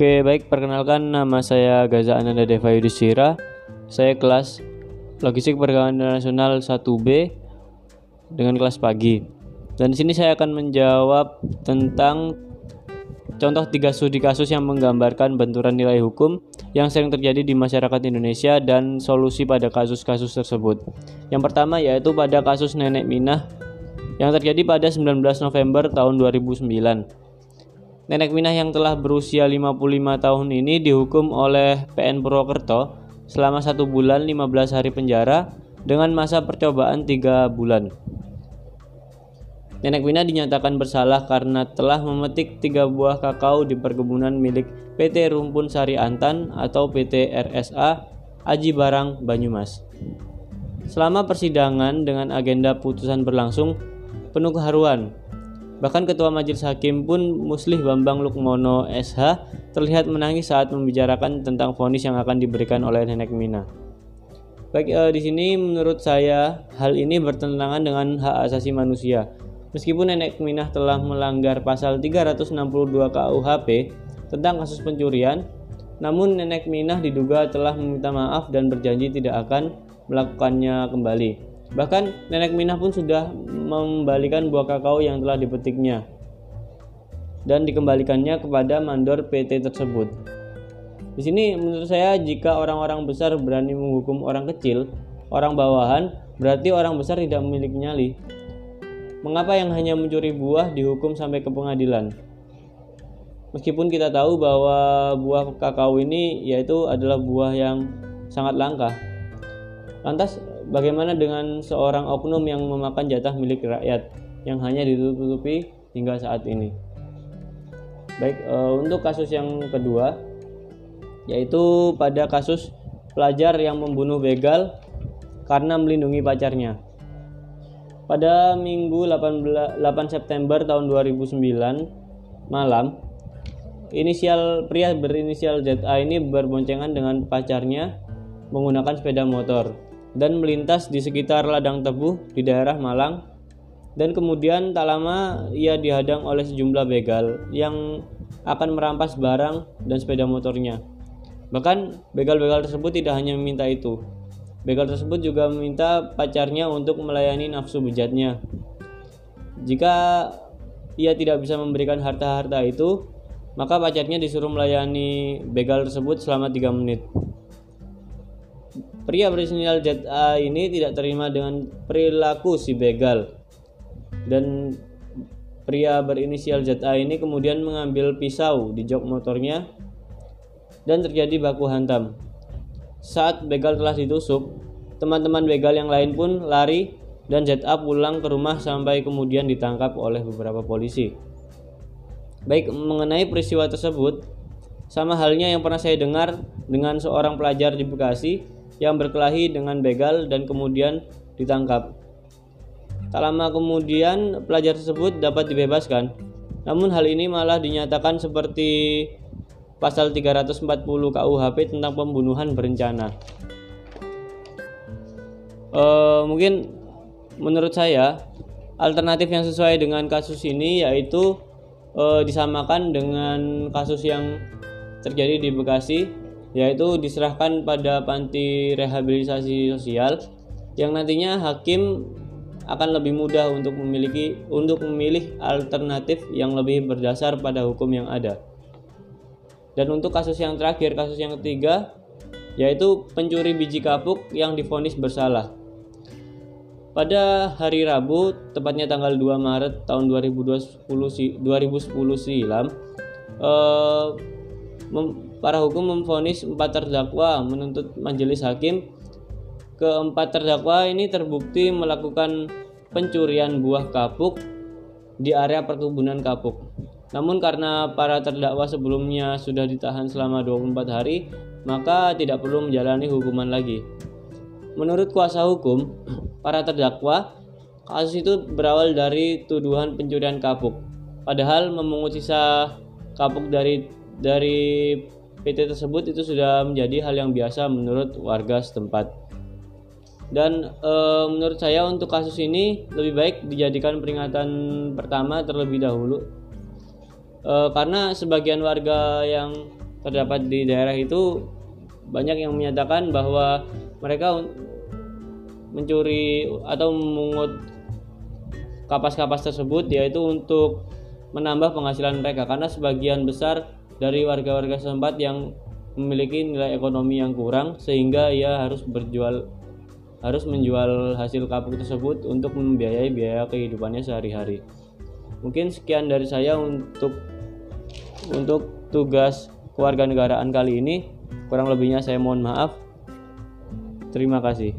Oke, baik. Perkenalkan nama saya Gaza Ananda Deva Yudhistira. Saya kelas Logistik Pergaulan Nasional 1B dengan kelas pagi. Dan di sini saya akan menjawab tentang contoh tiga studi kasus yang menggambarkan benturan nilai hukum yang sering terjadi di masyarakat Indonesia dan solusi pada kasus-kasus tersebut. Yang pertama yaitu pada kasus Nenek Minah yang terjadi pada 19 November tahun 2009. Nenek Minah yang telah berusia 55 tahun ini dihukum oleh PN Purwokerto selama satu bulan 15 hari penjara dengan masa percobaan 3 bulan. Nenek Minah dinyatakan bersalah karena telah memetik tiga buah kakao di perkebunan milik PT Rumpun Sari Antan atau PT RSA Aji Barang Banyumas. Selama persidangan dengan agenda putusan berlangsung penuh keharuan, Bahkan Ketua Majelis Hakim pun Muslih Bambang Lukmono SH terlihat menangis saat membicarakan tentang vonis yang akan diberikan oleh Nenek Mina. Baik eh, di sini menurut saya hal ini bertentangan dengan hak asasi manusia. Meskipun Nenek Minah telah melanggar pasal 362 KUHP tentang kasus pencurian, namun Nenek Minah diduga telah meminta maaf dan berjanji tidak akan melakukannya kembali. Bahkan nenek Minah pun sudah membalikan buah kakao yang telah dipetiknya dan dikembalikannya kepada mandor PT tersebut. Di sini menurut saya jika orang-orang besar berani menghukum orang kecil, orang bawahan, berarti orang besar tidak memiliki nyali. Mengapa yang hanya mencuri buah dihukum sampai ke pengadilan? Meskipun kita tahu bahwa buah kakao ini yaitu adalah buah yang sangat langka. Lantas Bagaimana dengan seorang oknum yang memakan jatah milik rakyat yang hanya ditutupi hingga saat ini? Baik, e, untuk kasus yang kedua yaitu pada kasus pelajar yang membunuh begal karena melindungi pacarnya. Pada Minggu 18, 8 September tahun 2009 malam, inisial pria berinisial ZA ini berboncengan dengan pacarnya menggunakan sepeda motor dan melintas di sekitar ladang tebu di daerah Malang dan kemudian tak lama ia dihadang oleh sejumlah begal yang akan merampas barang dan sepeda motornya. Bahkan begal-begal tersebut tidak hanya meminta itu. Begal tersebut juga meminta pacarnya untuk melayani nafsu bejatnya. Jika ia tidak bisa memberikan harta-harta itu, maka pacarnya disuruh melayani begal tersebut selama 3 menit. Pria berinisial ZA ini tidak terima dengan perilaku si begal dan pria berinisial ZA ini kemudian mengambil pisau di jok motornya dan terjadi baku hantam. Saat begal telah ditusuk, teman-teman begal yang lain pun lari dan ZA pulang ke rumah sampai kemudian ditangkap oleh beberapa polisi. Baik mengenai peristiwa tersebut, sama halnya yang pernah saya dengar dengan seorang pelajar di Bekasi yang berkelahi dengan begal dan kemudian ditangkap. Tak lama kemudian pelajar tersebut dapat dibebaskan. Namun hal ini malah dinyatakan seperti pasal 340 KUHP tentang pembunuhan berencana. Uh, mungkin menurut saya alternatif yang sesuai dengan kasus ini yaitu uh, disamakan dengan kasus yang terjadi di Bekasi yaitu diserahkan pada panti rehabilitasi sosial yang nantinya hakim akan lebih mudah untuk memiliki untuk memilih alternatif yang lebih berdasar pada hukum yang ada. Dan untuk kasus yang terakhir, kasus yang ketiga yaitu pencuri biji kapuk yang difonis bersalah. Pada hari Rabu, tepatnya tanggal 2 Maret tahun 2020, 2010 silam, eh, para hukum memvonis empat terdakwa menuntut majelis hakim keempat terdakwa ini terbukti melakukan pencurian buah kapuk di area perkebunan kapuk. Namun karena para terdakwa sebelumnya sudah ditahan selama 24 hari, maka tidak perlu menjalani hukuman lagi. Menurut kuasa hukum, para terdakwa, kasus itu berawal dari tuduhan pencurian kapuk. Padahal memungut sisa kapuk dari dari PT tersebut itu sudah menjadi hal yang biasa menurut warga setempat. Dan e, menurut saya untuk kasus ini lebih baik dijadikan peringatan pertama terlebih dahulu. E, karena sebagian warga yang terdapat di daerah itu banyak yang menyatakan bahwa mereka mencuri atau memungut kapas-kapas tersebut yaitu untuk menambah penghasilan mereka karena sebagian besar dari warga-warga setempat yang memiliki nilai ekonomi yang kurang sehingga ia harus berjual harus menjual hasil kapuk tersebut untuk membiayai biaya kehidupannya sehari-hari. Mungkin sekian dari saya untuk untuk tugas kewarganegaraan kali ini. Kurang lebihnya saya mohon maaf. Terima kasih.